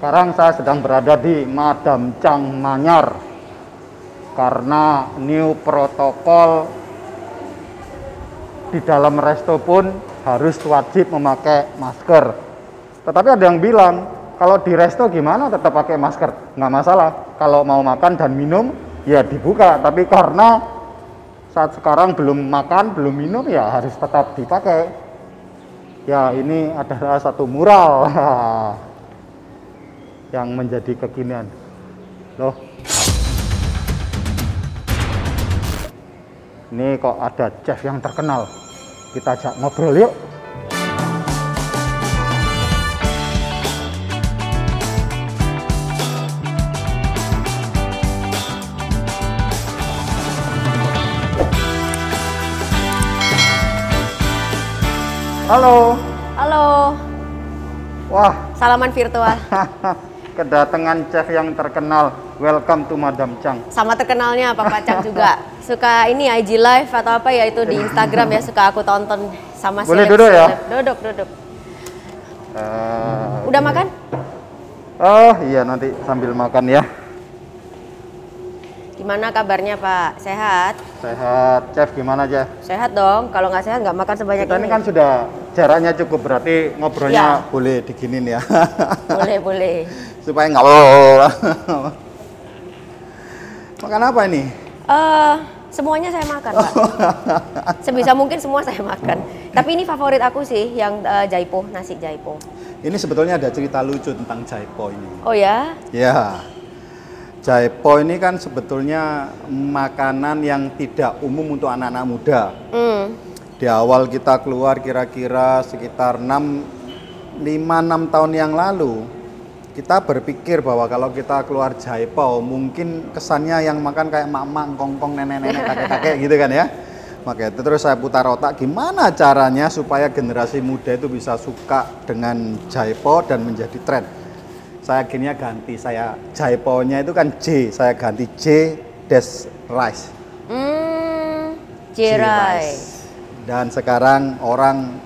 Sekarang saya sedang berada di Madam Chang Manyar karena new protokol di dalam resto pun harus wajib memakai masker. Tetapi ada yang bilang kalau di resto gimana tetap pakai masker nggak masalah. Kalau mau makan dan minum ya dibuka. Tapi karena saat sekarang belum makan belum minum ya harus tetap dipakai. Ya ini adalah satu mural yang menjadi kekinian. Loh. Ini kok ada chef yang terkenal. Kita ajak ngobrol yuk. Halo. Halo, Wah, salaman virtual. kedatangan chef yang terkenal. Welcome to Madam Chang. Sama terkenalnya Pak Pacang juga. Suka ini IG live atau apa ya itu di Instagram ya suka aku tonton sama Boleh seleb- duduk ya? Duduk, duduk. Eh, Udah makan? oh iya nanti sambil makan ya. Gimana kabarnya Pak? Sehat? Sehat, chef gimana aja? Sehat dong. Kalau nggak sehat nggak makan sebanyak Kita ini. ini kan sudah jaraknya cukup berarti ngobrolnya Ya. boleh diginin ya. Boleh, boleh. Supaya nggak Makan apa ini? Eh, semuanya saya makan, Pak. Sebisa mungkin semua saya makan. Tapi ini favorit aku sih yang eh, jaipo, nasi jaipo. Ini sebetulnya ada cerita lucu tentang jaipo ini. Oh ya? Ya, jaipo ini kan sebetulnya makanan yang tidak umum untuk anak-anak muda. Hmm. Di awal kita keluar kira-kira sekitar 6 5 6 tahun yang lalu kita berpikir bahwa kalau kita keluar jaipo mungkin kesannya yang makan kayak mak-mak, kongkong, nenek-nenek, kakek-kakek gitu kan ya. Makanya itu terus saya putar otak gimana caranya supaya generasi muda itu bisa suka dengan jaipo dan menjadi tren. Saya akhirnya ganti saya jaiponya itu kan J, saya ganti J des rice. Hmm. J Jirai. Dan sekarang orang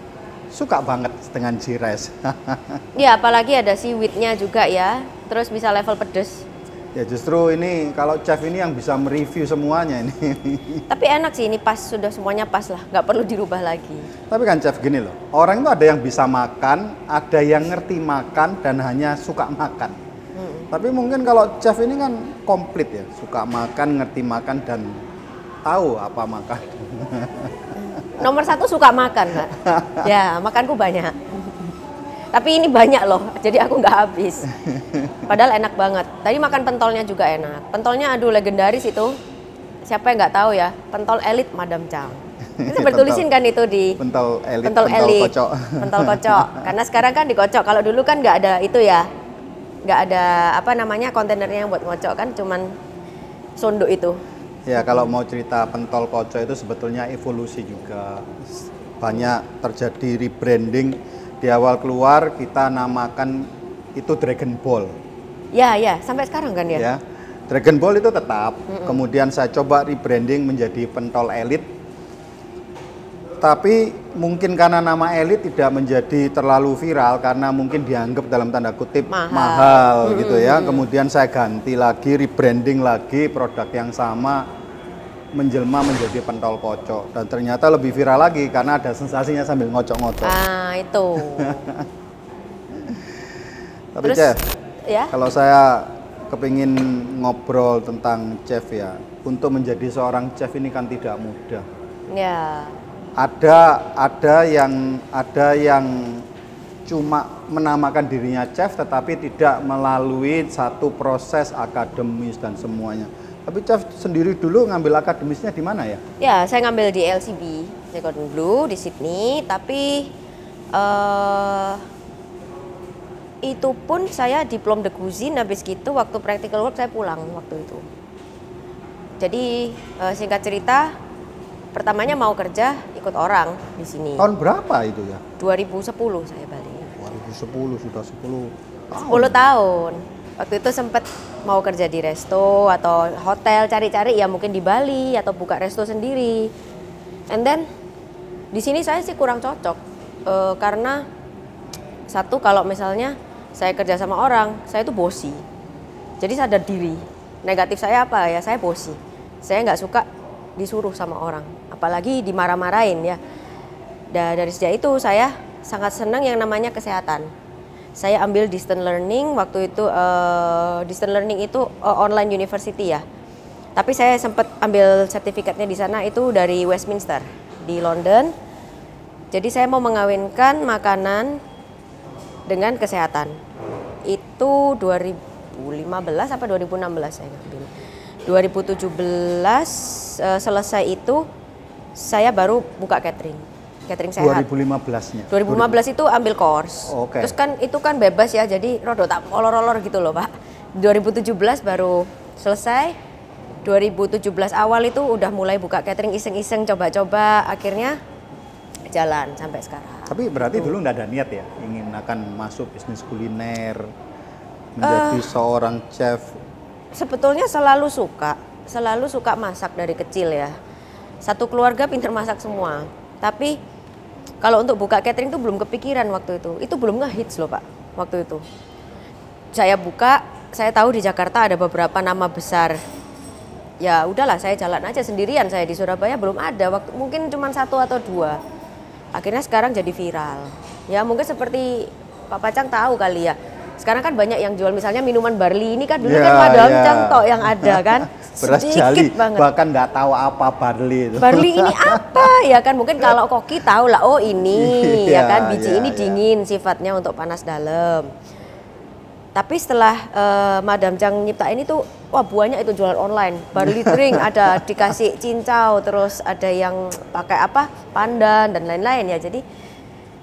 suka banget dengan rice. Ya, apalagi ada seaweednya juga ya. Terus bisa level pedes. ya justru ini kalau chef ini yang bisa mereview semuanya ini. Tapi enak sih ini pas sudah semuanya pas lah, nggak perlu dirubah lagi. Tapi kan chef gini loh, orang itu ada yang bisa makan, ada yang ngerti makan dan hanya suka makan. Hmm. Tapi mungkin kalau chef ini kan komplit ya, suka makan, ngerti makan dan tahu apa makan. Nomor satu suka makan, Mbak. ya, makanku banyak. Tapi ini banyak loh, jadi aku nggak habis. Padahal enak banget. Tadi makan pentolnya juga enak. Pentolnya aduh legendaris itu. Siapa yang nggak tahu ya? Pentol elit Madam Chang. Kita bertulisin kan itu di Pentol elit, pentol, pentol elit, kocok. pentol kocok. Karena sekarang kan dikocok. Kalau dulu kan nggak ada itu ya, nggak ada apa namanya kontainernya yang buat ngocok kan, cuman sunduk itu. Ya kalau mau cerita pentol kocok itu sebetulnya evolusi juga. Banyak terjadi rebranding. Di awal keluar kita namakan itu Dragon Ball. Ya ya, sampai sekarang kan ya. ya Dragon Ball itu tetap. Kemudian saya coba rebranding menjadi pentol elit tapi mungkin karena nama elit tidak menjadi terlalu viral karena mungkin dianggap dalam tanda kutip Mahal. mahal, gitu ya. Kemudian saya ganti lagi, rebranding lagi produk yang sama menjelma menjadi pentol kocok dan ternyata lebih viral lagi karena ada sensasinya sambil ngocok-ngocok. Ah itu. Tapi Terus chef, ya. kalau saya kepingin ngobrol tentang chef ya, untuk menjadi seorang chef ini kan tidak mudah. Ya. Ada ada yang ada yang cuma menamakan dirinya chef tetapi tidak melalui satu proses akademis dan semuanya. Tapi chef sendiri dulu ngambil akademisnya di mana ya? Ya, saya ngambil di LCB, Second Blue di Sydney, tapi eh itu pun saya diplom de cuisine habis gitu waktu practical work saya pulang waktu itu. Jadi eh, singkat cerita pertamanya mau kerja ikut orang di sini. Tahun berapa itu ya? 2010 saya balik. 2010 sudah 10 tahun. 10 tahun. Waktu itu sempat mau kerja di resto atau hotel, cari-cari ya mungkin di Bali atau buka resto sendiri. And then di sini saya sih kurang cocok Eh, karena satu kalau misalnya saya kerja sama orang, saya itu bosi. Jadi sadar diri. Negatif saya apa ya? Saya bosi. Saya nggak suka disuruh sama orang, apalagi dimarah-marahin ya. Dan dari sejak itu saya sangat senang yang namanya kesehatan. Saya ambil distance learning waktu itu uh, distance learning itu uh, online university ya. Tapi saya sempat ambil sertifikatnya di sana itu dari Westminster di London. Jadi saya mau mengawinkan makanan dengan kesehatan. Itu 2015 apa 2016 saya ngambil. 2017 uh, selesai itu saya baru buka catering. Catering sehat. 2015-nya. 2015 itu ambil course. Oh, Oke. Terus kan itu kan bebas ya, jadi rodo tak olor-olor gitu loh, Pak. 2017 baru selesai. 2017 awal itu udah mulai buka catering iseng-iseng coba-coba akhirnya jalan sampai sekarang. Tapi berarti dulu nggak ada niat ya ingin akan masuk bisnis kuliner, menjadi seorang chef. Sebetulnya selalu suka, selalu suka masak dari kecil ya. Satu keluarga pinter masak semua. Tapi kalau untuk buka catering itu belum kepikiran waktu itu. Itu belum ngehits loh Pak, waktu itu. Saya buka, saya tahu di Jakarta ada beberapa nama besar. Ya udahlah, saya jalan aja sendirian. Saya di Surabaya belum ada. Waktu mungkin cuma satu atau dua. Akhirnya sekarang jadi viral. Ya mungkin seperti Pak Pacang tahu kali ya. Sekarang kan banyak yang jual misalnya minuman barley ini kan dulu Ya, kan Madam ya. Cang tok yang ada kan. Beras Sedikit jali, banget. bahkan nggak tahu apa barley itu. Barley ini apa ya kan mungkin kalau koki tahu lah oh ini Iya, ya kan biji iya, ini iya. dingin sifatnya untuk panas dalam. Tapi setelah eh, Madam Jang nyiptain itu wah buahnya itu jualan online. Barley drink ada dikasih cincau terus ada yang pakai apa? pandan dan lain-lain ya. Jadi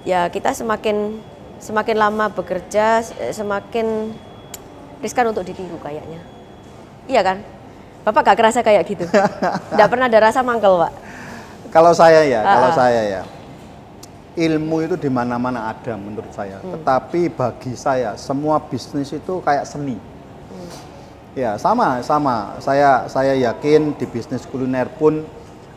ya kita semakin semakin lama bekerja eh, semakin riskan untuk ditiru kayaknya. Iya kan? Bapak gak kerasa kayak gitu? Gak pernah ada rasa mangkel, Pak? Kalau saya ya, kalau Ah, ah. saya ya, ilmu itu di mana-mana ada menurut saya. Hmm. Tetapi bagi saya semua bisnis itu kayak seni. Hmm. Ya sama sama. Saya saya yakin di bisnis kuliner pun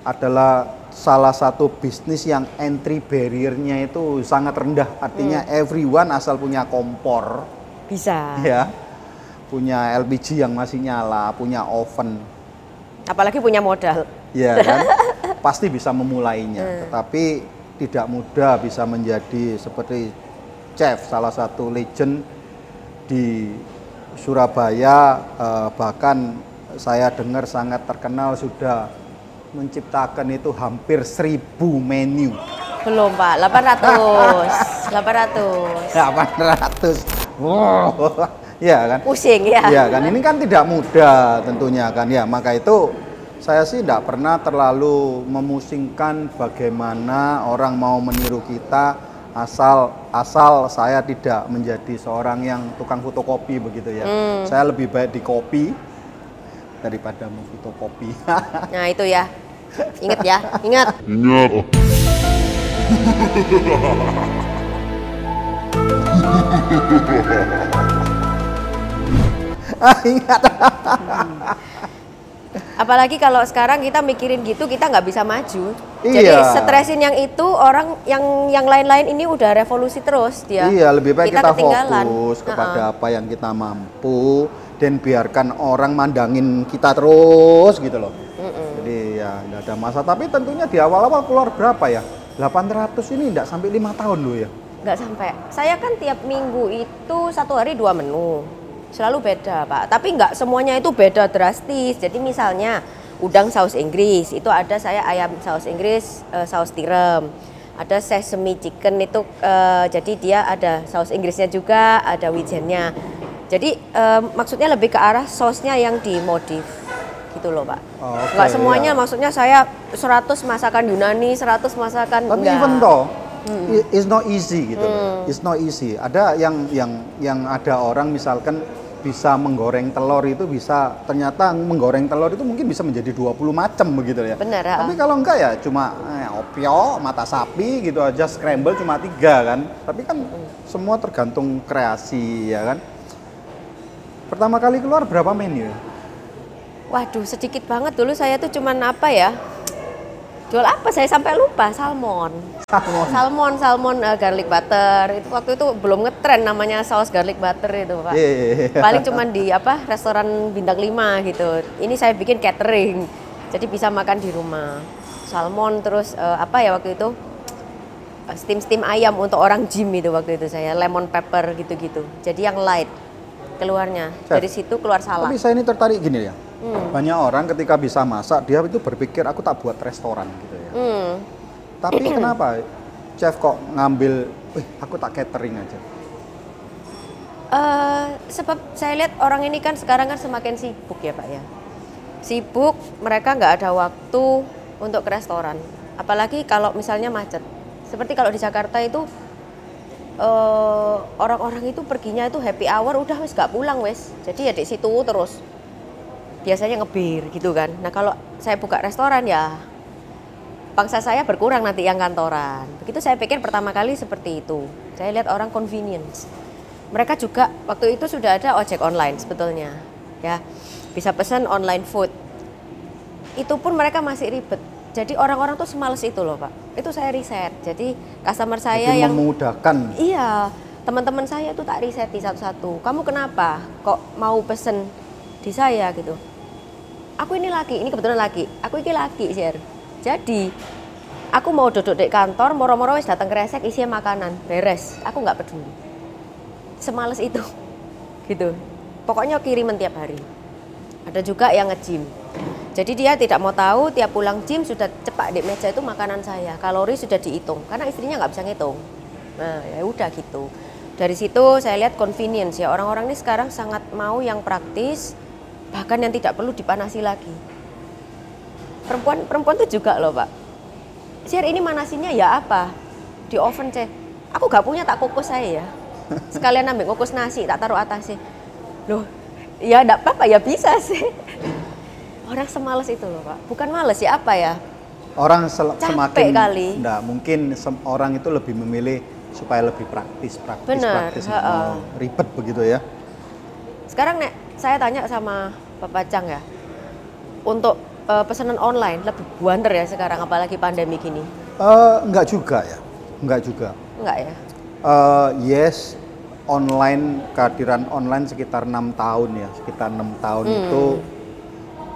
adalah salah satu bisnis yang entry barrier-nya itu sangat rendah. Artinya Hmm. everyone asal punya kompor, Bisa. ya, punya LPG yang masih nyala, punya oven, Apalagi punya modal. ya kan pasti bisa memulainya tetapi tidak mudah bisa menjadi seperti chef salah satu legend di Surabaya eh, bahkan saya dengar sangat terkenal sudah menciptakan itu hampir seribu menu Belum, Pak. 800. 800. 800 wow ya kan Pusing ya. Ya kan ini kan tidak mudah tentunya kan ya maka itu saya sih tidak pernah terlalu memusingkan bagaimana orang mau meniru kita asal asal saya tidak menjadi seorang yang tukang fotokopi begitu ya. Saya lebih baik di kopi daripada memfotokopi. Nah, itu ya. Ingat ya, ingat. Ingat. Apalagi kalau sekarang kita mikirin gitu, kita nggak bisa maju. Jadi Iya. stresin yang itu orang yang yang lain-lain ini udah revolusi terus dia. Iya, lebih baik kita, ketinggalan. fokus kepada Ha-ha. apa yang kita mampu dan biarkan orang mandangin kita terus gitu loh. Tidak ada masalah. Tapi tentunya di awal-awal keluar berapa ya? 800 ini tidak sampai lima tahun loh ya. nggak sampai. Saya kan tiap minggu itu satu hari dua menu, selalu beda pak. Tapi nggak semuanya itu beda drastis. Jadi misalnya udang saus Inggris itu ada saya ayam saus Inggris, eh, saus tiram. Ada sesame chicken itu eh, jadi dia ada saus Inggrisnya juga, ada wijennya. Jadi eh, maksudnya lebih ke arah sausnya yang dimodif gitu loh pak. Oh, oke, nggak semuanya iya. maksudnya saya 100 masakan Yunani, 100 masakan Tapi enggak. even toh Hmm. it's not easy gitu loh. It's not easy. Ada yang yang yang ada orang misalkan bisa menggoreng telur itu bisa ternyata menggoreng telur itu mungkin bisa menjadi 20 macam begitu ya. Benar, ah. Tapi kalau enggak ya cuma eh, opio, mata sapi gitu aja scramble cuma tiga kan. Tapi kan semua tergantung kreasi ya kan. Pertama kali keluar berapa menu? Waduh, sedikit banget dulu saya tuh cuman apa ya? jual apa? Saya sampai lupa salmon. Salmon. salmon salmon uh, garlic butter. Itu waktu itu belum ngetren namanya saus garlic butter itu pak. Iya, iya, iya. paling cuman di apa restoran bintang 5 gitu. Ini saya bikin catering. Jadi bisa makan di rumah. Salmon terus eh, apa ya waktu itu? Steam steam ayam untuk orang gym itu waktu itu saya. Lemon pepper gitu-gitu. Jadi yang light keluarnya. Chef. dari situ keluar salad. Tapi saya ini tertarik gini ya. Hmm. Banyak orang ketika bisa masak, dia itu berpikir aku tak buat restoran gitu ya. Hmm. Tapi kenapa chef kok ngambil, wih aku tak catering aja. Eh, sebab saya lihat orang ini kan sekarang kan semakin sibuk ya pak ya sibuk mereka nggak ada waktu untuk ke restoran apalagi kalau misalnya macet seperti kalau di Jakarta itu eh, orang-orang itu perginya itu happy hour udah wes gak pulang wes jadi ya di situ terus biasanya ngebir gitu kan. Nah kalau saya buka restoran ya pangsa saya berkurang nanti yang kantoran. Begitu saya pikir pertama kali seperti itu. Saya lihat orang convenience. Mereka juga waktu itu sudah ada ojek online sebetulnya ya. Bisa pesan online food. Itu pun mereka masih ribet. Jadi orang-orang tuh semales itu loh pak. Itu saya riset. Jadi customer saya Jadi yang memudahkan. iya. Teman-teman saya tuh tak riset di satu-satu. Kamu kenapa kok mau pesen di saya gitu aku ini laki ini kebetulan laki. Aku ini laki share jadi aku mau duduk di kantor moro-moro wis datang kresek isinya makanan. Beres. Aku nggak peduli. Semales itu. Gitu. Pokoknya kiriman tiap hari. Ada juga yang nge-gym. Jadi dia tidak mau tahu tiap pulang gym sudah cepat di meja itu makanan saya. Kalori sudah dihitung. Karena istrinya nggak bisa ngitung. Nah ya udah gitu. Dari situ saya lihat convenience ya. Orang-orang ini sekarang sangat mau yang praktis bahkan yang tidak perlu dipanasi lagi. Perempuan perempuan itu juga loh pak. Share ini manasinya ya apa? Di oven cek. Aku gak punya tak kukus saya ya. Sekalian ambil kukus nasi tak taruh atasnya. Loh ya enggak apa-apa ya bisa sih. Orang semales itu loh pak. Bukan males ya apa ya? Orang sel- Capek semakin kali. Nggak, mungkin sem- orang itu lebih memilih supaya lebih praktis, praktis, Benar, praktis, mau ribet begitu ya. sekarang nek saya tanya sama Bapak Cang ya untuk eh, pesanan online lebih buanter ya sekarang apalagi pandemi gini Eh, enggak juga ya, enggak juga. enggak ya Eh, yes, online kehadiran online sekitar enam tahun ya, sekitar enam tahun Hmm. itu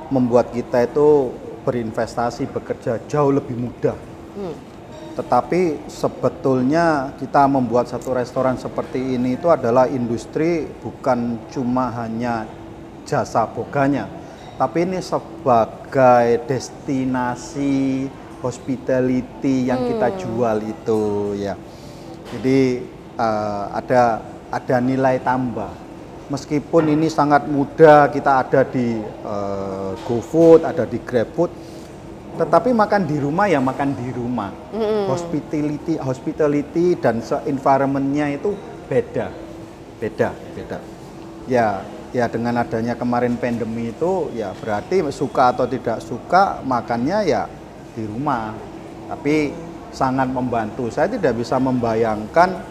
membuat kita itu berinvestasi bekerja jauh lebih mudah. Hmm. Tetapi sebetulnya kita membuat satu restoran seperti ini itu adalah industri bukan cuma hanya jasa boganya, tapi ini sebagai destinasi hospitality yang kita jual itu ya. Jadi eh, ada ada nilai tambah. Meskipun ini sangat mudah kita ada di eh, GoFood, ada di GrabFood, tetapi makan di rumah ya makan di rumah. Hospitality, hospitality dan environment-nya itu beda, beda, beda. Ya, ya dengan adanya kemarin pandemi itu ya berarti suka atau tidak suka makannya ya di rumah. Tapi sangat membantu. Saya tidak bisa membayangkan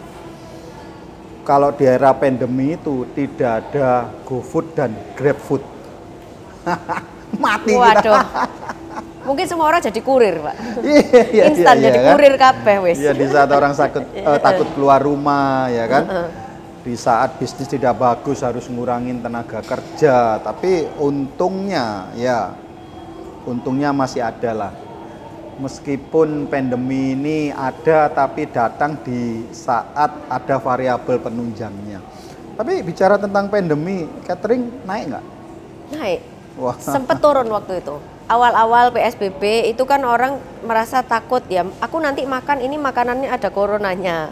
kalau di era pandemi itu tidak ada GoFood dan GrabFood. Mati kita. mungkin semua orang jadi kurir pak Iya, iya, instan iya, jadi kan? kurir kabeh wis Iya di saat orang sakit eh, takut keluar rumah ya kan. Di saat bisnis tidak bagus harus ngurangin tenaga kerja, tapi untungnya ya untungnya masih ada lah. Meskipun pandemi ini ada tapi datang di saat ada variabel penunjangnya. Tapi bicara tentang pandemi, catering naik nggak? naik Wah. sempet turun waktu itu awal-awal PSBB itu kan orang merasa takut ya aku nanti makan ini makanannya ada coronanya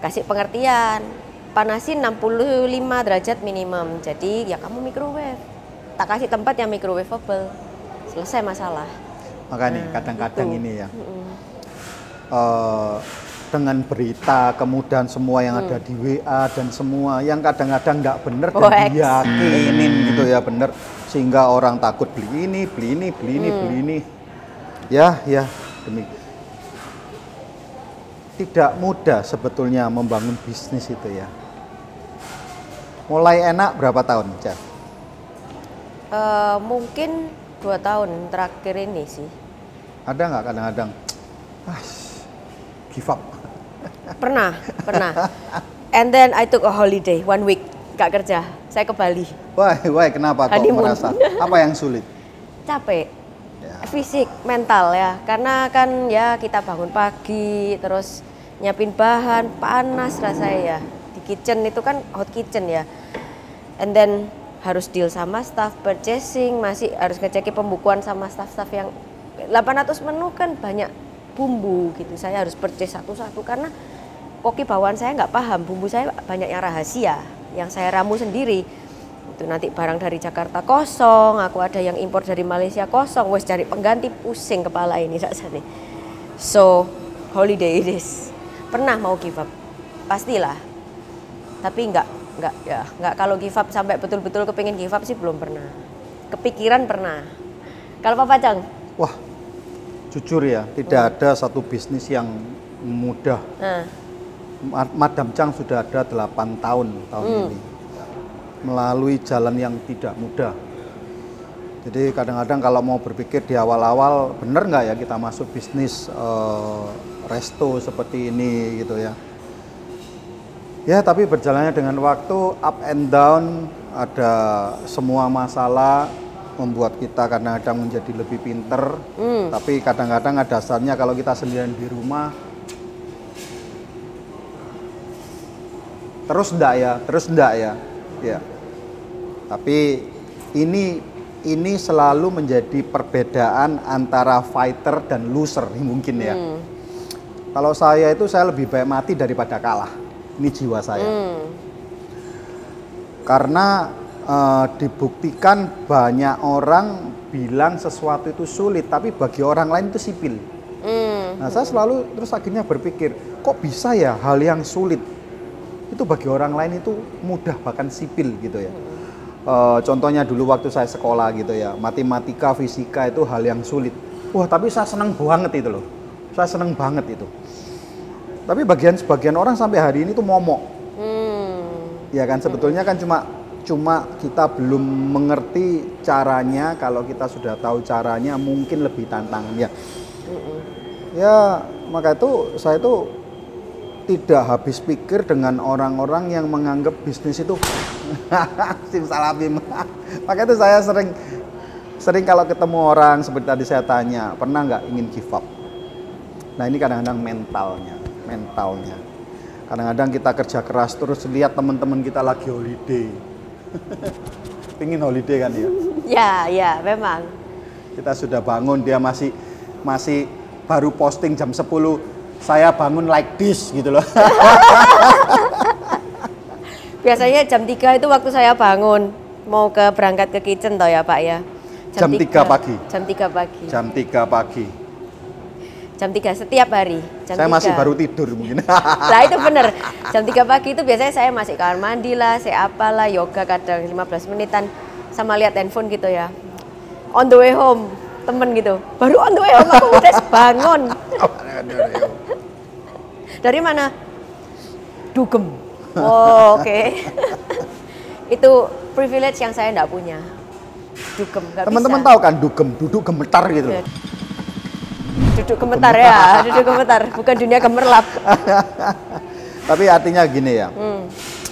kasih pengertian panasin 65 derajat minimum jadi ya kamu microwave tak kasih tempat yang microwaveable selesai masalah Makanya kadang-kadang itu. ini ya. Mm-mm. eh, dengan berita kemudian semua yang ada di WA dan semua yang kadang-kadang nggak bener dan diyakinin gitu ya bener. Sehingga orang takut beli ini beli ini beli ini beli ini. Ya ya demi tidak mudah sebetulnya membangun bisnis itu ya. Mulai enak berapa tahun Cah? Eh, mungkin dua tahun terakhir ini sih. Ada nggak kadang-kadang? Ah, give up. Pernah, pernah. And then I took a holiday one week, gak kerja. Saya ke Bali. Wah, wah kenapa kok Honeymoon. merasa? Apa yang sulit? Capek. Ya. Fisik, mental ya. Karena kan ya kita bangun pagi, terus nyiapin bahan, panas rasanya ya. Di kitchen itu kan hot kitchen ya. And then harus deal sama staff purchasing, masih harus ngecekin pembukuan sama staff-staff yang 800 menu kan banyak bumbu gitu. Saya harus purchase satu-satu karena koki bawaan saya nggak paham. Bumbu saya banyak yang rahasia yang saya ramu sendiri. Itu nanti barang dari Jakarta kosong aku ada yang impor dari Malaysia kosong. Wes cari pengganti pusing kepala ini nih so holiday it is. Pernah mau give up? Pastilah. Tapi nggak nggak ya nggak kalau give up sampai betul-betul kepingin give up sih belum pernah. Kepikiran pernah. Kalau Papa Cang Wah, jujur ya, tidak ada satu bisnis yang mudah. Ma- Madam Chang sudah ada 8 tahun tahun Hmm. ini melalui jalan yang tidak mudah. Jadi kadang-kadang kalau mau berpikir di awal-awal bener nggak ya kita masuk bisnis eh, resto seperti ini gitu ya. Ya tapi berjalannya dengan waktu up and down ada semua masalah membuat kita kadang-kadang menjadi lebih pinter. hmm, Tapi kadang-kadang ada dasarnya kalau kita sendirian di rumah terus enggak ya, terus enggak ya. Ya. Tapi ini ini selalu menjadi perbedaan antara fighter dan loser mungkin ya. hmm, Kalau saya itu saya lebih baik mati daripada kalah. Ini jiwa saya. hmm, Karena eh, dibuktikan banyak orang bilang sesuatu itu sulit, tapi bagi orang lain itu sipil. hmm, Nah, saya selalu terus akhirnya berpikir, kok bisa ya hal yang sulit itu bagi orang lain itu mudah bahkan sipil gitu ya. Eh, contohnya dulu waktu saya sekolah gitu ya, matematika, fisika itu hal yang sulit. Wah, tapi saya seneng banget itu loh. Saya seneng banget itu. Tapi bagian sebagian orang sampai hari ini tuh momok. hmm. Ya kan sebetulnya kan cuma cuma kita belum mengerti caranya. Kalau kita sudah tahu caranya mungkin lebih tantangan ya. Ya maka itu saya itu tidak habis pikir dengan orang-orang yang menganggap bisnis itu simsalabim. maka itu saya sering sering kalau ketemu orang seperti tadi saya tanya pernah nggak ingin give up. Nah ini kadang-kadang mentalnya, mentalnya. Kadang-kadang kita kerja keras terus lihat teman-teman kita lagi holiday. Pingin holiday kan ya. ya ya memang Kita sudah bangun dia masih masih baru posting jam 10 saya bangun like this gitu loh. Biasanya jam 3 itu waktu saya bangun mau ke berangkat ke kitchen toh ya Pak ya. Jam 3 pagi. Jam 3 pagi. jam 3 pagi. Jam 3 setiap hari. Jam saya masih 3. baru tidur mungkin. Lah itu bener. Jam 3 pagi itu biasanya saya masih kamar mandi lah, saya apalah, yoga kadang 15 menitan sama lihat handphone gitu ya. On the way home, temen gitu. Baru on the way home aku udah bangun. Dari mana? Dugem. Oh, oke. itu privilege yang saya enggak punya. Dugem, Teman-teman tahu kan dugem, duduk gemetar gitu Ya. loh. Duduk gemetar ya, duduk gemetar, bukan dunia gemerlap. Tapi artinya gini ya. Hmm.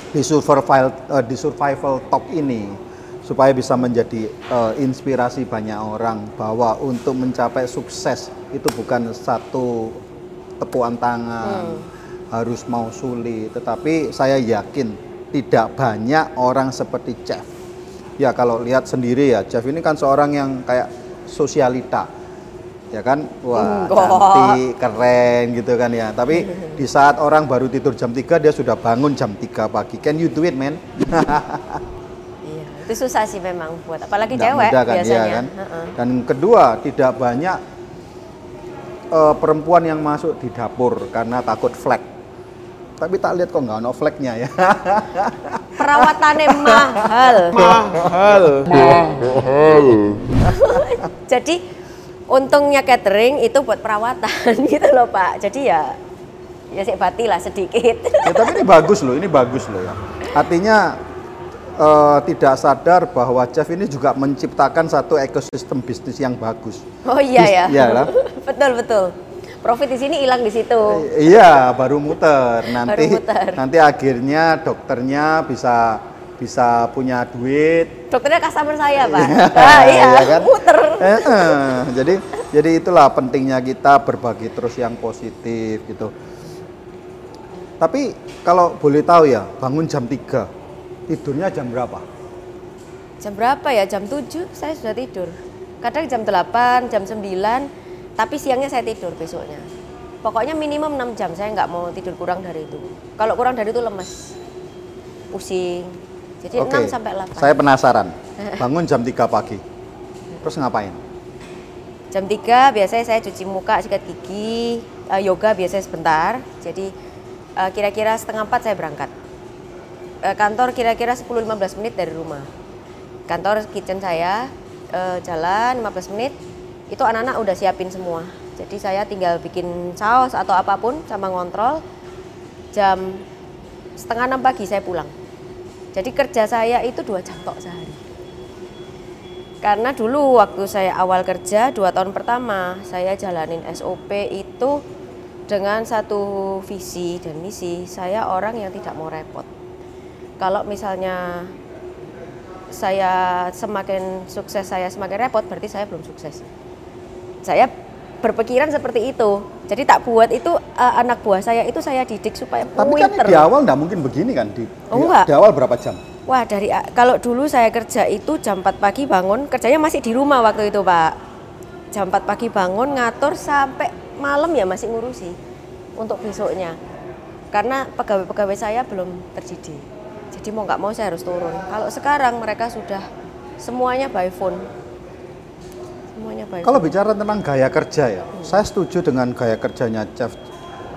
di survival eh, di survival talk ini supaya bisa menjadi eh, inspirasi banyak orang bahwa untuk mencapai sukses itu bukan satu tepuan tangan harus mau sulit tetapi saya yakin tidak banyak orang seperti Chef ya kalau lihat sendiri ya Chef ini kan seorang yang kayak sosialita ya kan wah Enggak. cantik keren gitu kan ya tapi di saat orang baru tidur jam 3 dia sudah bangun jam 3 pagi can you do it man Iya, itu susah sih memang buat apalagi Nggak cewek mudah kan, biasanya. iya kan? Heeh. dan kedua tidak banyak eh, perempuan yang masuk di dapur karena takut flek tapi tak lihat kok nggak ono fleknya ya Perawatannya mahal. mahal Jadi untungnya catering itu buat perawatan gitu loh Pak. Jadi ya ya sih bati lah sedikit. ya, tapi ini bagus loh ini bagus loh ya artinya eh, tidak sadar bahwa chef ini juga menciptakan satu ekosistem bisnis yang bagus. Oh iya Bis- ya. iya lah. betul betul. Profit di sini hilang di situ. Iya, baru muter. Nanti Baru muter. nanti akhirnya dokternya bisa bisa punya duit. Dokternya customer saya, Pak. Iya, Ah, iya, iya kan? muter. Eh, eh. jadi jadi itulah pentingnya kita berbagi terus yang positif gitu. Tapi kalau boleh tahu ya, bangun jam 3. Tidurnya jam berapa? Jam berapa ya? Jam 7 saya sudah tidur. Kadang jam 8, jam 9, tapi siangnya saya tidur besoknya. Pokoknya minimum 6 jam, saya nggak mau tidur kurang dari itu. Kalau kurang dari itu lemes, pusing. Jadi Oke. 6 sampai 8. Saya penasaran. Bangun jam 3 pagi. Terus ngapain? Jam 3 biasanya saya cuci muka, sikat gigi, eh, yoga biasanya sebentar. Jadi eh, kira-kira setengah 4 saya berangkat. Eh, kantor kira-kira 10-15 menit dari rumah. Kantor kitchen saya eh, jalan 15 menit. Itu anak-anak udah siapin semua. Jadi saya tinggal bikin saus atau apa pun sama ngontrol. Jam setengah 6 pagi saya pulang. Jadi kerja saya itu dua jam tok sehari. Karena dulu waktu saya awal kerja dua tahun pertama saya jalanin SOP itu dengan satu visi dan misi saya orang yang tidak mau repot. Kalau misalnya saya semakin sukses saya semakin repot berarti saya belum sukses. Saya berpikiran seperti itu. Jadi tak buat itu eh, anak buah saya itu saya didik supaya Tapi kan di awal nggak mungkin begini kan di, Oh, di- enggak. di awal berapa jam? Wah dari kalau dulu saya kerja itu jam 4 pagi bangun kerjanya masih di rumah waktu itu pak jam 4 pagi bangun ngatur sampai malam ya masih ngurusi untuk besoknya karena pegawai-pegawai saya belum terdidik jadi mau nggak mau saya harus turun kalau sekarang mereka sudah semuanya by phone semuanya by Kalau phone bicara tentang gaya kerja ya, saya setuju dengan gaya kerjanya chef.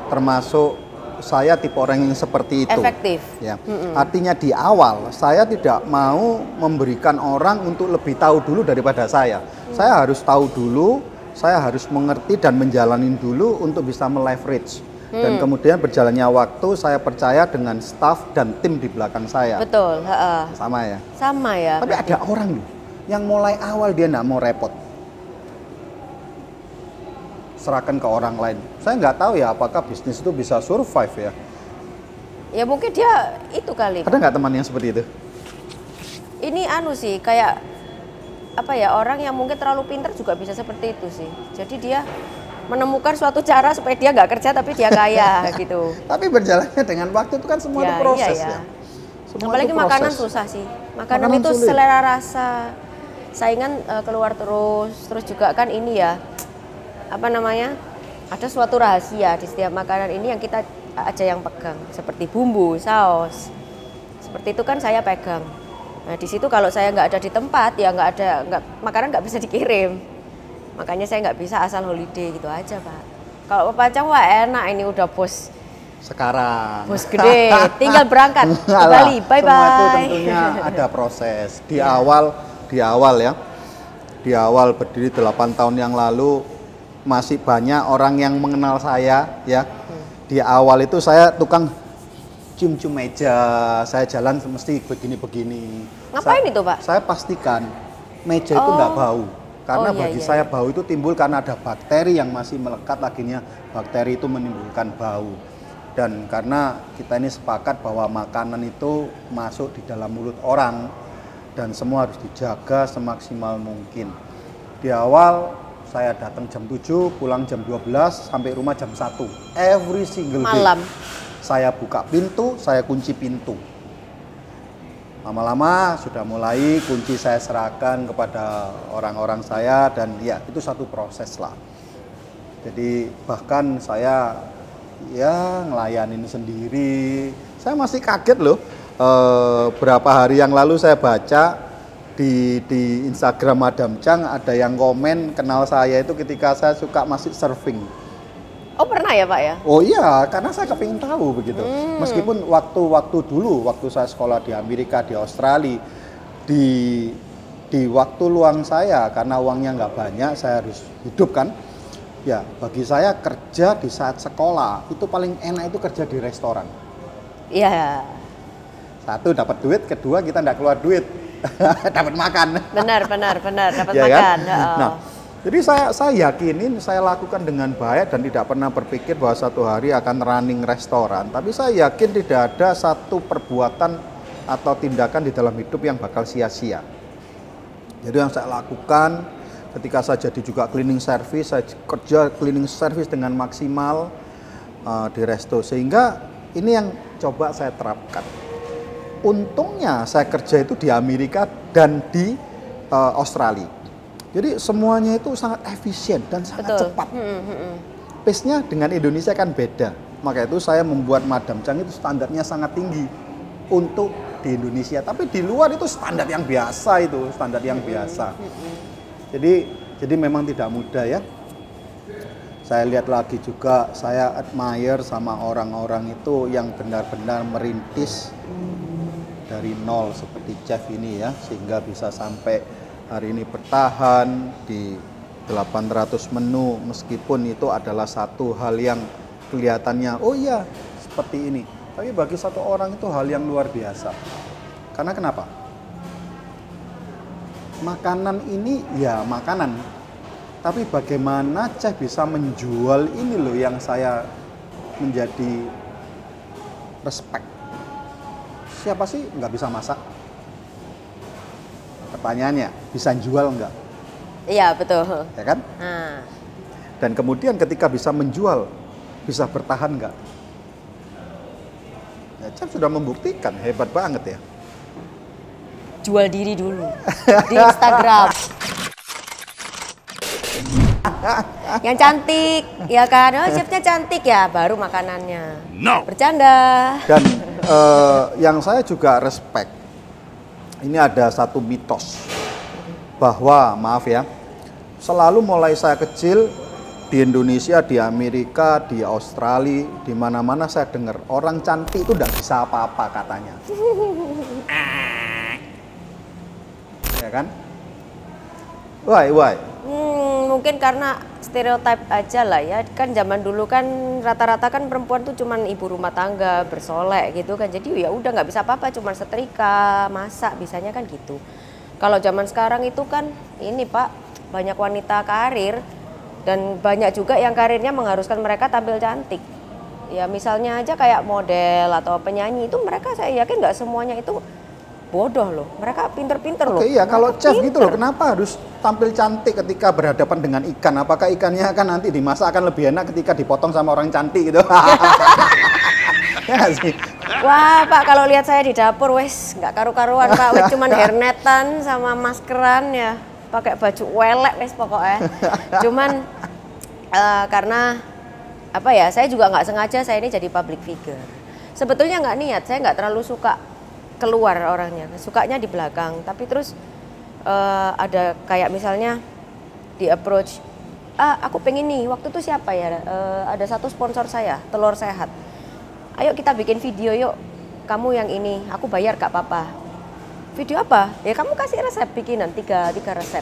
Termasuk saya tipe orang yang seperti itu. efektif Ya, artinya di awal saya tidak mau memberikan orang untuk lebih tahu dulu daripada saya. Saya harus tahu dulu, saya harus mengerti dan menjalanin dulu untuk bisa meleverage. Dan kemudian berjalannya waktu, saya percaya dengan staff dan tim di belakang saya. betul heeh. Sama ya. sama ya Tapi ada orang nih yang mulai awal dia nggak mau repot. Serahkan ke orang lain. Saya nggak tahu ya apakah bisnis itu bisa survive ya. ya mungkin dia itu kali Ada nggak teman yang seperti itu? ini anu sih kayak apa ya orang yang mungkin terlalu pinter juga bisa seperti itu sih jadi dia menemukan suatu cara supaya dia nggak kerja tapi dia kaya gitu Tapi berjalannya dengan waktu itu kan semua Ya, itu proses iya, ya. ya. Semua apalagi itu makanan proses. susah sih makanan, Makanan itu sulit. selera rasa saingan eh, keluar terus terus juga kan ini ya apa namanya ada suatu rahasia di setiap makanan ini yang kita aja yang pegang seperti bumbu saus seperti itu kan saya pegang nah di situ kalau saya nggak ada di tempat ya nggak ada nggak makanan nggak bisa dikirim makanya saya nggak bisa asal holiday gitu aja pak kalau pepacang wah enak ini udah bos Sekarang. bos gede tinggal berangkat ke Bali bye Semua itu bye tentunya ada proses. Di Iya. awal, di awal ya. Di awal berdiri 8 tahun yang lalu masih banyak orang yang mengenal saya ya. Di awal itu saya tukang cium-cium meja, saya jalan mesti begini-begini. Ngapain Sa- itu, Pak? Saya pastikan meja itu Oh. nggak bau. Karena Oh, iya, bagi iya, saya iya. bau itu timbul karena ada bakteri yang masih melekat akhirnya bakteri itu menimbulkan bau. Dan karena kita ini sepakat bahwa makanan itu masuk di dalam mulut orang dan semua harus dijaga semaksimal mungkin. Di awal saya datang jam 7, pulang jam 12, sampai rumah jam 1. Every single day. malam Saya buka pintu, saya kunci pintu. Lama-lama sudah mulai kunci saya serahkan kepada orang-orang saya dan ya itu satu proses lah. Jadi bahkan saya ya ngelayanin sendiri. Saya masih kaget loh. Eh, berapa hari yang lalu saya baca di di Instagram Madam Chang ada yang komen kenal saya itu ketika saya suka masih surfing. Oh pernah ya pak ya Oh iya, karena saya kepingin tahu begitu. Meskipun waktu-waktu dulu, waktu saya sekolah di Amerika, di Australia, di di waktu luang saya karena uangnya nggak banyak, saya harus hidup kan. Ya, bagi saya kerja di saat sekolah itu paling enak itu kerja di restoran. iya Satu dapat duit, kedua kita tidak keluar duit, dapat makan. Benar, benar, benar, dapat Ya kan? makan. Oh. Nah, jadi saya saya yakinin saya lakukan dengan baik dan tidak pernah berpikir bahwa satu hari akan running restoran. Tapi saya yakin tidak ada satu perbuatan atau tindakan di dalam hidup yang bakal sia-sia. Jadi yang saya lakukan ketika saya jadi juga cleaning service, saya kerja cleaning service dengan maksimal uh, di resto sehingga ini yang coba saya terapkan. Untungnya saya kerja itu di Amerika dan di uh, Australia. Jadi semuanya itu sangat efisien dan sangat Betul. cepat. Hmm, hmm, hmm. Pace-nya dengan Indonesia kan beda. Maka itu saya membuat Madam Chang itu standarnya sangat tinggi untuk di Indonesia. Tapi di luar itu standar yang biasa itu, standar yang biasa. Jadi jadi memang tidak mudah ya. Saya lihat lagi juga saya admire sama orang-orang itu yang benar-benar merintis dari nol seperti chef ini ya sehingga bisa sampai hari ini bertahan di 800 menu meskipun itu adalah satu hal yang kelihatannya oh iya seperti ini. Tapi bagi satu orang itu hal yang luar biasa. Karena kenapa? Makanan ini ya makanan. Tapi bagaimana chef bisa menjual ini loh yang saya menjadi respect? Siapa sih nggak bisa masak pertanyaannya bisa jual nggak Iya, betul. ya kan Nah, dan kemudian ketika bisa menjual bisa bertahan nggak ya chef sudah membuktikan hebat banget ya jual diri dulu di Instagram. yang cantik, ya kan? Oh, chefnya cantik ya, baru makanannya. No. Bercanda. dan eh, yang saya juga respect ini ada satu mitos bahwa maaf ya selalu mulai saya kecil di Indonesia, di Amerika, di Australia, di mana-mana saya dengar orang cantik itu tidak bisa apa-apa katanya. ya kan? Why, why? Hmm, mungkin karena stereotip aja lah ya. Kan zaman dulu kan rata-rata kan perempuan tuh cuman ibu rumah tangga, bersolek gitu kan. Jadi ya udah nggak bisa apa-apa, cuman setrika, masak, bisanya kan gitu. Kalau zaman sekarang itu kan ini Pak, banyak wanita karir dan banyak juga yang karirnya mengharuskan mereka tampil cantik. Ya misalnya aja kayak model atau penyanyi itu mereka saya yakin nggak semuanya itu bodoh loh. Mereka pinter-pinter loh. Oke iya, kalau chef gitu loh, pinter. kenapa harus tampil cantik ketika berhadapan dengan ikan? Apakah ikannya akan nanti dimasak akan lebih enak ketika dipotong sama orang cantik gitu? ya sih? Wah Pak kalau lihat saya di dapur wes nggak karu-karuan Pak, wes cuman hairnetan sama maskeran ya, pakai baju welek wes pokoknya. Cuman eh, karena apa ya, saya juga nggak sengaja saya ini jadi public figure. Sebetulnya nggak niat, saya nggak terlalu suka keluar orangnya, sukanya di belakang. Tapi terus eh, ada kayak misalnya di approach, ah aku pengen nih, waktu itu siapa ya? Eh, ada satu sponsor saya, telur sehat. Ayo kita bikin video yuk kamu yang ini aku bayar gak apa-apa. Video apa? Ya kamu kasih resep bikinan tiga tiga resep.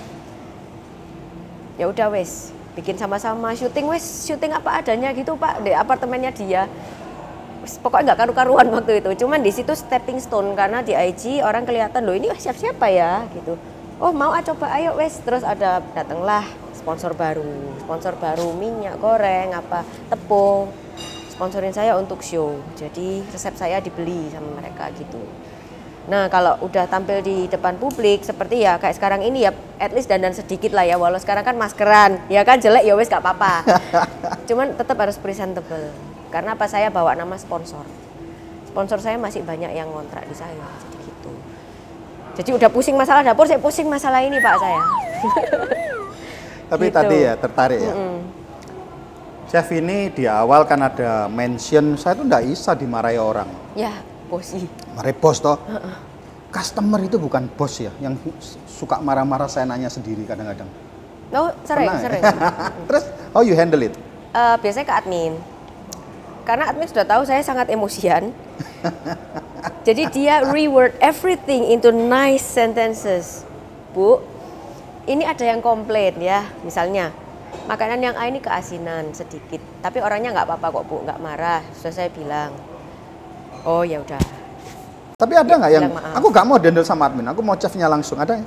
Ya udah wes bikin sama-sama syuting wes syuting apa adanya gitu pak di apartemennya dia pokoknya nggak karu-karuan waktu itu cuman di situ stepping stone karena di IG orang kelihatan loh ini wah, siapa-siapa ya gitu oh mau ah coba ayo wes terus ada datanglah sponsor baru sponsor baru minyak goreng apa tepung sponsorin saya untuk show. Jadi resep saya dibeli sama mereka gitu. Nah kalau udah tampil di depan publik seperti ya kayak sekarang ini ya at least dandan sedikit lah ya walau sekarang kan maskeran ya kan jelek ya wes gak apa-apa. Cuman tetap harus presentable karena apa saya bawa nama sponsor. Sponsor saya masih banyak yang ngontrak di saya jadi gitu. Jadi udah pusing masalah dapur saya pusing masalah ini pak saya. Tapi Gitu. tadi ya tertarik ya. Mm-mm. Chef ini di awal kan ada mention saya tuh nggak bisa dimarahi orang. Ya bosi. Marahi bos toh. Customer itu bukan bos ya, yang suka marah-marah saya nanya sendiri kadang-kadang. Oh sering Pernah ya? sering. Terus how you handle it? Eh, biasanya ke admin. Karena admin sudah tahu saya sangat emosian. Jadi dia reword everything into nice sentences. Bu, ini ada yang komplain ya, misalnya makanan yang A ini keasinan sedikit, tapi orangnya nggak apa-apa kok bu, nggak marah. Sudah saya bilang, oh ya udah, Tapi ada nggak yang maaf. aku nggak mau dendel sama admin, aku mau chefnya langsung ada? ya?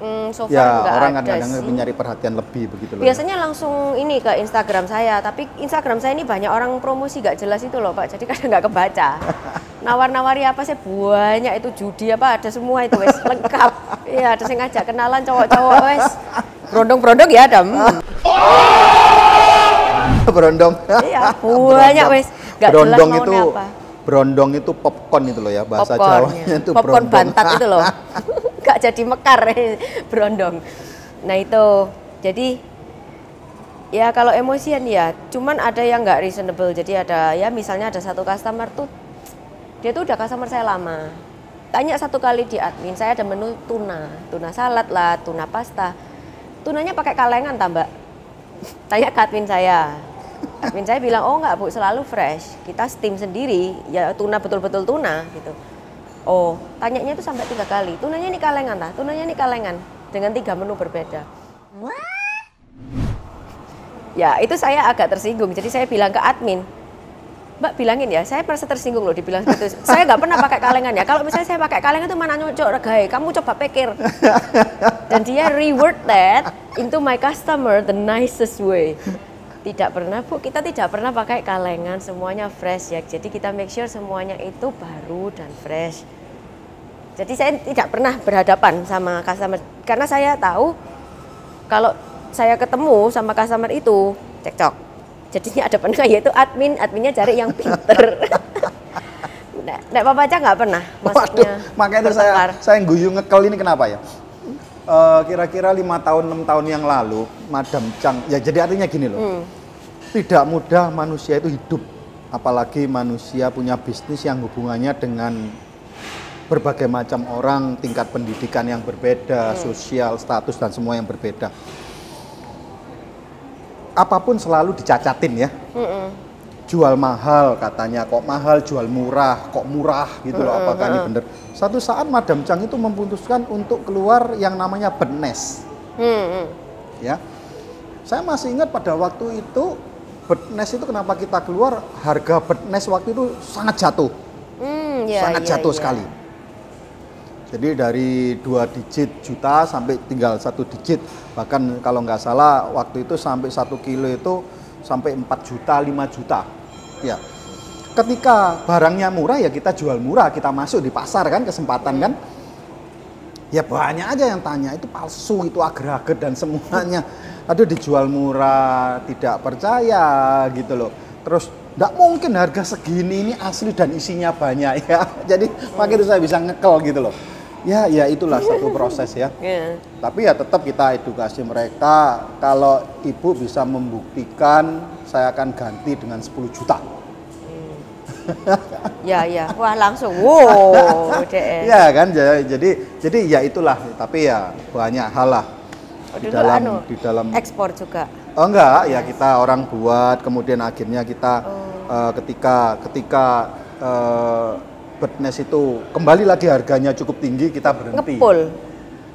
Hmm, so far Ya orang ada kadang sih. mencari perhatian lebih begitu loh. Biasanya langsung ini ke Instagram saya, tapi Instagram saya ini banyak orang promosi gak jelas itu loh Pak, jadi kadang nggak kebaca. Nawar-nawari apa sih banyak itu judi apa ada semua itu wes lengkap. Iya ada yang ngajak kenalan cowok-cowok wes. Brondong-brondong ya ada. Hmm. Berondong. Iya banyak wes. Gak jelas Berondong maunya itu apa. Berondong itu popcorn itu loh ya bahasa Popcorn, Jawanya ya. itu popcorn berondong. bantat itu loh. Jadi mekar berondong. Nah itu. Jadi ya kalau emosian ya. Cuman ada yang nggak reasonable. Jadi ada ya misalnya ada satu customer tuh dia tuh udah customer saya lama. Tanya satu kali di admin saya ada menu tuna. Tuna salad lah tuna pasta. Tunanya pakai kalengan tambah tanya ke admin saya. Admin saya bilang oh nggak bu selalu fresh. Kita steam sendiri. Ya tuna betul-betul tuna gitu oh tanyanya itu sampai tiga kali tunanya ini kalengan lah tunanya ini kalengan dengan tiga menu berbeda Ya, itu saya agak tersinggung. Jadi saya bilang ke admin, Mbak bilangin ya, saya merasa tersinggung loh dibilang seperti itu. Saya nggak pernah pakai kalengan ya. Kalau misalnya saya pakai kalengan itu mana nyocok regai. Kamu coba pikir. Dan dia reward that into my customer the nicest way. Tidak pernah bu, kita tidak pernah pakai kalengan, semuanya fresh ya. Jadi kita make sure semuanya itu baru dan fresh. Jadi saya tidak pernah berhadapan sama customer karena saya tahu kalau saya ketemu sama customer itu cekcok. Jadinya ada penengah yaitu admin, adminnya cari yang pinter. Nek, nek Papa aja nggak pernah Waduh, maksudnya. makanya itu saya saya guyu ngekel ini kenapa ya? Eh, kira-kira lima tahun enam tahun yang lalu, Madam Chang, ya jadi artinya gini loh, Hmm. tidak mudah manusia itu hidup, apalagi manusia punya bisnis yang hubungannya dengan berbagai macam orang, tingkat pendidikan yang berbeda, sosial, status dan semua yang berbeda. Apa pun selalu dicacatin ya. Mm-mm. Jual mahal katanya. Kok mahal jual murah kok murah gitu loh apakah ini benar satu saat Madam Chang itu memutuskan untuk keluar yang namanya bedness Hmm, hmm. ya. Saya masih ingat pada waktu itu bedness itu kenapa kita keluar harga bedness waktu itu sangat jatuh. Hmm, ya, sangat ya, jatuh ya. sekali. Jadi dari dua digit juta sampai tinggal satu digit. Bahkan kalau nggak salah waktu itu sampai satu kilo itu sampai 4 juta 5 juta ya. Ketika barangnya murah ya kita jual murah kita masuk di pasar kan kesempatan kan. Ya banyak aja yang tanya itu palsu itu agar-agar dan semuanya. Aduh dijual murah tidak percaya gitu loh. Terus tidak mungkin harga segini ini asli dan isinya banyak ya. Jadi makanya itu saya bisa ngekel gitu loh ya ya itulah satu proses ya Ya. tapi ya tetap kita edukasi mereka kalau ibu bisa membuktikan saya akan ganti dengan 10 juta ya, ya. Wah langsung, wow, ya kan jadi jadi jadi ya itulah tapi ya banyak hal lah Oh, di dalam anu, di dalam ekspor juga. oh enggak ya kita orang buat kemudian akhirnya kita Oh. eh, ketika ketika bedness itu kembali lagi harganya cukup tinggi kita berhenti Ngepul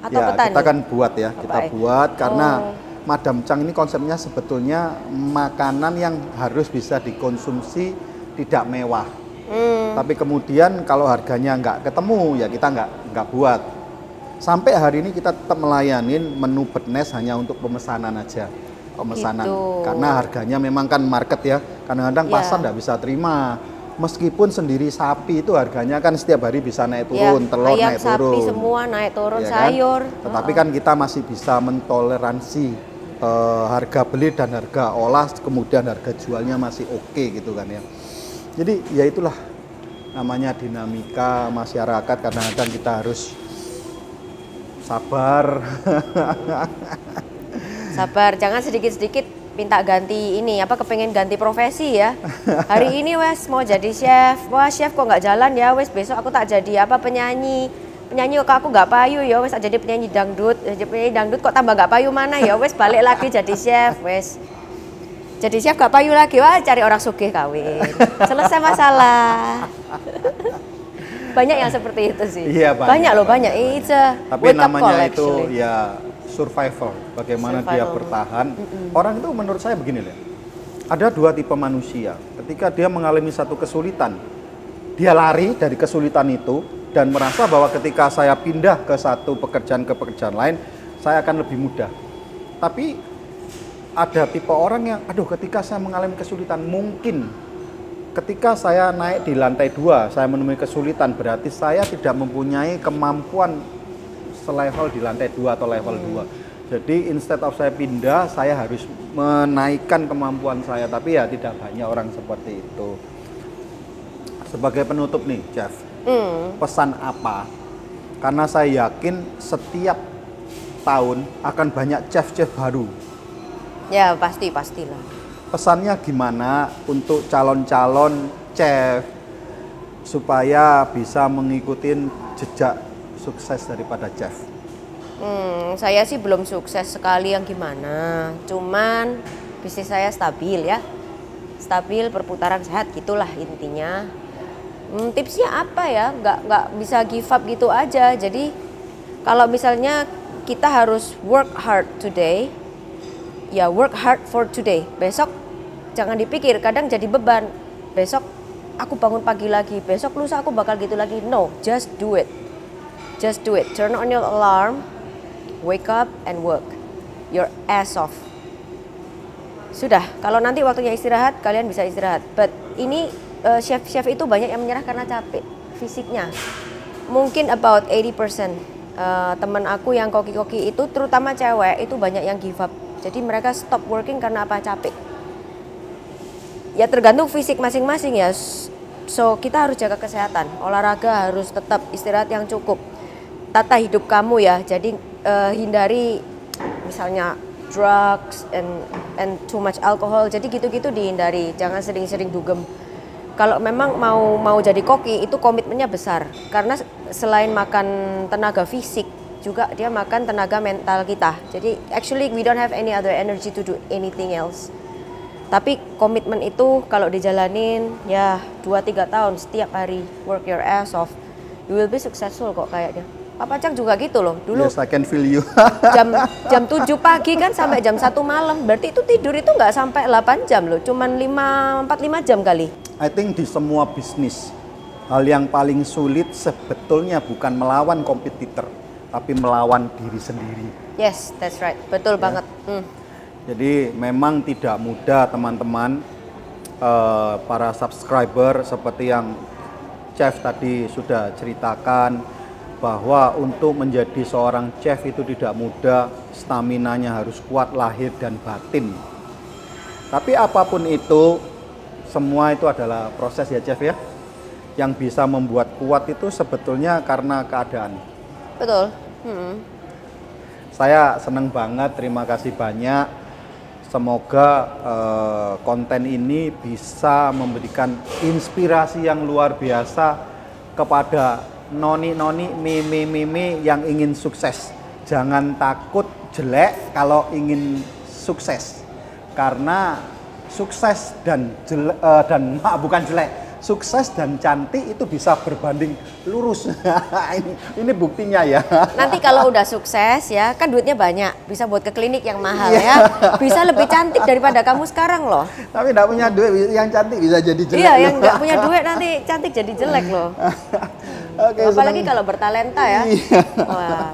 atau ya petani? kita kan buat ya Apa kita ya? buat karena Oh. Madam Chang ini konsepnya sebetulnya makanan yang harus bisa dikonsumsi tidak mewah Hmm, tapi kemudian kalau harganya nggak ketemu ya kita nggak nggak buat sampai hari ini kita tetap melayanin menu bedness hanya untuk pemesanan aja pemesanan gitu. karena harganya memang kan market ya kadang-kadang Ya. pasar nggak bisa terima meskipun sendiri sapi itu harganya kan setiap hari bisa naik ya, turun telur ayam, naik sapi turun semua naik turun, Ya kan? sayur. Tetapi Oh, kan kita masih bisa mentoleransi eh, harga beli dan harga olah, kemudian harga jualnya masih oke gitu kan ya. Jadi ya itulah namanya dinamika masyarakat kadang-kadang kita harus sabar. Sabar, jangan sedikit-sedikit minta ganti ini apa kepengen ganti profesi ya. Hari ini wes mau jadi chef. Wah chef kok nggak jalan ya wes? Besok aku tak jadi apa penyanyi. Penyanyi kok aku nggak payu ya wes? Jadi penyanyi dangdut. Jadi penyanyi dangdut kok tambah nggak payu mana ya wes? Balik lagi jadi chef wes. Jadi chef gak payu lagi. Wah cari orang sugih kawin. Selesai masalah. Banyak yang seperti itu sih. Iya, banyak, banyak loh banyak banyak, it's a Tapi up call namanya itu actually. ya survival, bagaimana dia Survival. bertahan. Orang itu menurut saya begini loh. Ada dua tipe manusia. Ketika dia mengalami satu kesulitan, dia lari dari kesulitan itu dan merasa bahwa ketika saya pindah ke satu pekerjaan ke pekerjaan lain, saya akan lebih mudah. Tapi ada tipe orang yang, aduh ketika saya mengalami kesulitan, mungkin ketika saya naik di lantai dua, saya menemui kesulitan, berarti saya tidak mempunyai kemampuan selevel di lantai dua atau level dua. Jadi instead of saya pindah, saya harus menaikkan kemampuan saya. Tapi ya tidak banyak orang seperti itu. Sebagai penutup nih, Jeff, hmm. pesan apa? Karena saya yakin setiap tahun akan banyak chef-chef baru. Ya pasti pastilah. Pesannya gimana untuk calon-calon chef supaya bisa mengikuti jejak sukses daripada chef? Hmm, saya sih belum sukses sekali yang gimana. Cuman bisnis saya stabil ya, stabil perputaran sehat gitulah intinya. Hmm, tipsnya apa ya? Nggak nggak bisa give up gitu aja. Jadi kalau misalnya kita harus work hard today ya work hard for today. Besok jangan dipikir kadang jadi beban. Besok aku bangun pagi lagi. Besok lusa aku bakal gitu lagi. No just do it just do it turn on your alarm wake up and work your ass off sudah kalau nanti waktunya istirahat kalian bisa istirahat but ini uh, chef-chef itu banyak yang menyerah karena capek fisiknya. Mungkin about 80% uh, eh, teman aku yang koki-koki itu terutama cewek itu banyak yang give up. Jadi mereka stop working karena apa? Capek. Ya tergantung fisik masing-masing ya. So kita harus jaga kesehatan. Olahraga harus tetap istirahat yang cukup. Tata hidup kamu ya. Jadi uh, hindari misalnya drugs and and too much alcohol. Jadi gitu-gitu dihindari. Jangan sering-sering dugem kalau memang mau mau jadi koki itu komitmennya besar karena selain makan tenaga fisik juga dia makan tenaga mental kita. Jadi actually we don't have any other energy to do anything else. Tapi komitmen itu kalau dijalanin ya 2-3 tahun setiap hari work your ass off, you will be successful kok kayaknya. Papa Cang juga gitu loh. Dulu yes, I can feel you. jam jam 7 pagi kan sampai jam 1 malam. Berarti itu tidur itu nggak sampai 8 jam loh, cuman 5 4 5 jam kali. I think di semua bisnis hal yang paling sulit sebetulnya bukan melawan kompetitor, tapi melawan diri sendiri. Yes, that's right. Betul ya. banget. Hmm. Jadi memang tidak mudah teman-teman uh, para subscriber seperti yang chef tadi sudah ceritakan bahwa untuk menjadi seorang chef itu tidak mudah, stamina-nya harus kuat lahir dan batin. Tapi apa pun itu, semua itu adalah proses ya chef ya yang bisa membuat kuat itu sebetulnya karena keadaan betul hmm. saya senang banget terima kasih banyak semoga uh, konten ini bisa memberikan inspirasi yang luar biasa kepada noni-noni mimi-mimi yang ingin sukses. Jangan takut jelek kalau ingin sukses. Karena sukses dan jele, uh, dan mak bukan jelek. Sukses dan cantik itu bisa berbanding lurus. Ini ini buktinya ya. Nanti kalau udah sukses ya kan duitnya banyak. Bisa buat ke klinik yang mahal iya. ya. Bisa lebih cantik daripada kamu sekarang loh. Tapi tidak punya duit yang cantik bisa jadi jelek iya yang nggak punya duit nanti cantik jadi jelek loh Oke, apalagi senang. kalau bertalenta ya iya. wah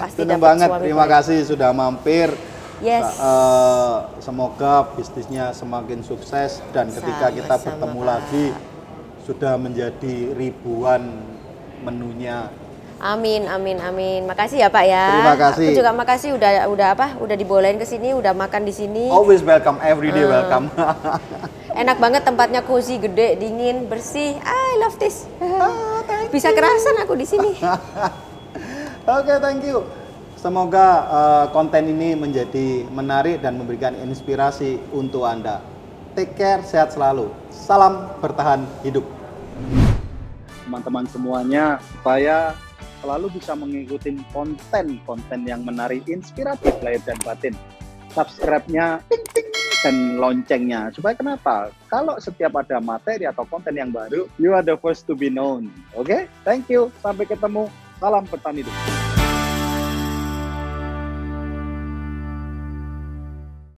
pasti dapat banget terima kasih sudah mampir Yes. Uh, semoga bisnisnya semakin sukses dan ketika kita bertemu lagi sudah menjadi ribuan menunya. Amin, amin, amin. Makasih ya Pak ya. Terima kasih. Aku juga makasih udah udah apa? Udah dibolehin ke sini, udah makan di sini. Always welcome, every day uh. welcome. Enak banget tempatnya cozy, gede, dingin, bersih. I love this. Oh, Bisa kerasan aku di sini. Oke, okay, thank you. Semoga uh, konten ini menjadi menarik dan memberikan inspirasi untuk Anda. Take care, sehat selalu. Salam bertahan hidup. Teman-teman semuanya, supaya selalu bisa mengikuti konten-konten yang menarik, inspiratif lahir dan batin. Subscribe-nya dan loncengnya. Supaya kenapa? Kalau setiap ada materi atau konten yang baru, you are the first to be known. Oke? Okay? Thank you. Sampai ketemu. Salam bertahan hidup.